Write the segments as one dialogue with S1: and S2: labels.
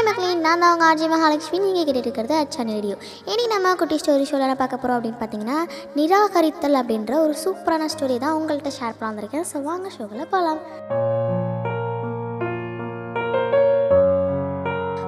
S1: Hi மக்களே நான் தான் உங்கள் ஆர்ஜி மகாலட்சுமி. நீங்கள் கேட்டுட்டு இருக்கிறது அச்சான ரேடியோ இனி நம்ம குட்டி ஸ்டோரி ஷோவில் பார்க்க போகிறோம் அப்படின்னு பார்த்தீங்கன்னா நிராகரித்தல் அப்படின்ற ஒரு சூப்பரான ஸ்டோரி தான் உங்கள்கிட்ட ஷேர் பண்ணலாம் இருக்கேன். ஸோ வாங்க ஷோவில் போகலாம்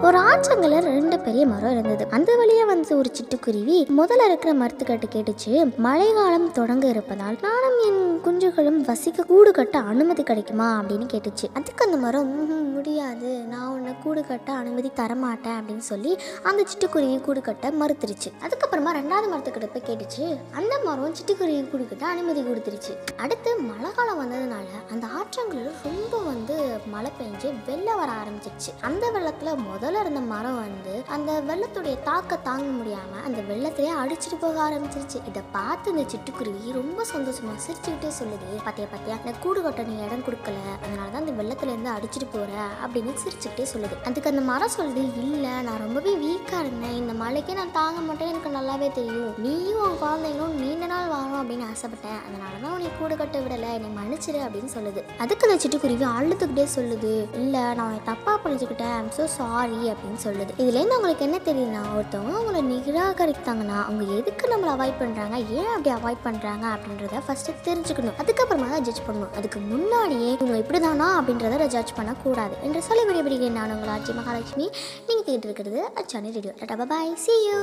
S1: ஒரு ஆற்றங்கல ரெண்டு பெரிய மரம் இருந்தது. அந்த வழியா வந்து ஒரு சிட்டுக்குருவி முதல்ல இருக்கிற மரத்துக்கட்டு கேட்டுச்சு மழைக்காலம் தொடங்க இருப்பதால் நானும் என் குஞ்சுகளும் வசிக்க கூடு கட்ட அனுமதி கிடைக்குமா? அப்படின்னு கேட்டுச்சு. அதுக்கு அந்த மரம் முடியாது. நான் உன்னை கூடு கட்ட அனுமதி தரமாட்டேன் அப்படின்னு சொல்லி அந்த சிட்டுக்குருவி கூடு கட்ட மறுத்துருச்சு. அதுக்கப்புறமா ரெண்டாவது மரத்துக்கிட்ட போய் கேட்டுச்சு அந்த மரம் சிட்டுக்குருவி கூடு கட்ட அனுமதி கொடுத்துருச்சு. அடுத்து மழை காலம் வந்ததுனால அந்த ஆற்றங்களில் ரொம்ப வந்து மழை பெஞ்சு வெள்ளம் வர ஆரம்பிச்சிருச்சு. அந்த வெள்ளத்துல முதல்ல இருந்த மரம் வந்து அந்த வெள்ளத்துடைய தாக்க தாங்க முடியாம அந்த வெள்ளத்திலேயே அடிச்சிட்டு போக ஆரம்பிச்சிருச்சு. இதை பார்த்து இந்த சிட்டுக்குருவி ரொம்ப சந்தோஷமா சிரிச்சுக்கிட்டே சொல்லுது. பாத்தியா பாத்தியா இந்த கூடு கட்ட நீ இடம் கொடுக்கல. அதனாலதான் இந்த வெள்ளத்துல இருந்து அடிச்சிட்டு போற அப்படின்னு சிரிச்சுக்கிட்டே சொல்லுது. அதுக்கு அந்த மரம் சொல்லுது இல்ல நான் ரொம்பவே வீக்கா இருந்தேன். இந்த மழைக்கே நான் தாங்க மாட்டேன்னு எனக்கு நல்லாவே தெரியும். நீயும் உன் குழந்தைங்களும் நீண்ட நாள் வாழணும் ஆசைப்பட்டேன். அதனால தான் உன்னை கூடு கட்ட விடலை. என்னை மன்னிச்சிரு அப்படின்னு சொல்லுது. அதுக்கு அந்த சிட்டுக்குருவி அழுதுகிட்டே சொல்லுது. இல்லை நான் உன்னை தப்பாக புரிஞ்சுக்கிட்டேன். ஐம் ஸோ சாரி அப்படின்னு சொல்லுது. இதுலேருந்து அவங்களுக்கு என்ன தெரியுதுன்னா ஒருத்தவங்க அவங்கள நிராகரித்தாங்கன்னா அவங்க எதுக்கு நம்மளை அவாய்ட் பண்ணுறாங்க ஏன் அப்படி அவாய்ட் பண்ணுறாங்க அப்படின்றத ஃபஸ்ட்டு தெரிஞ்சுக்கணும். அதுக்கப்புறமா தான் ஜட்ஜ் பண்ணணும். அதுக்கு முன்னாடியே இவங்க இப்படி தானா அப்படின்றத ஜட்ஜ் பண்ணக்கூடாது என்று சொல்லி விடைபிடிக்கிறேன் நான் உங்கள் ஆட்சி மகாலட்சுமி. நீங்கள் கேட்டு இருக்கிறது Achani radio. Tata bye see you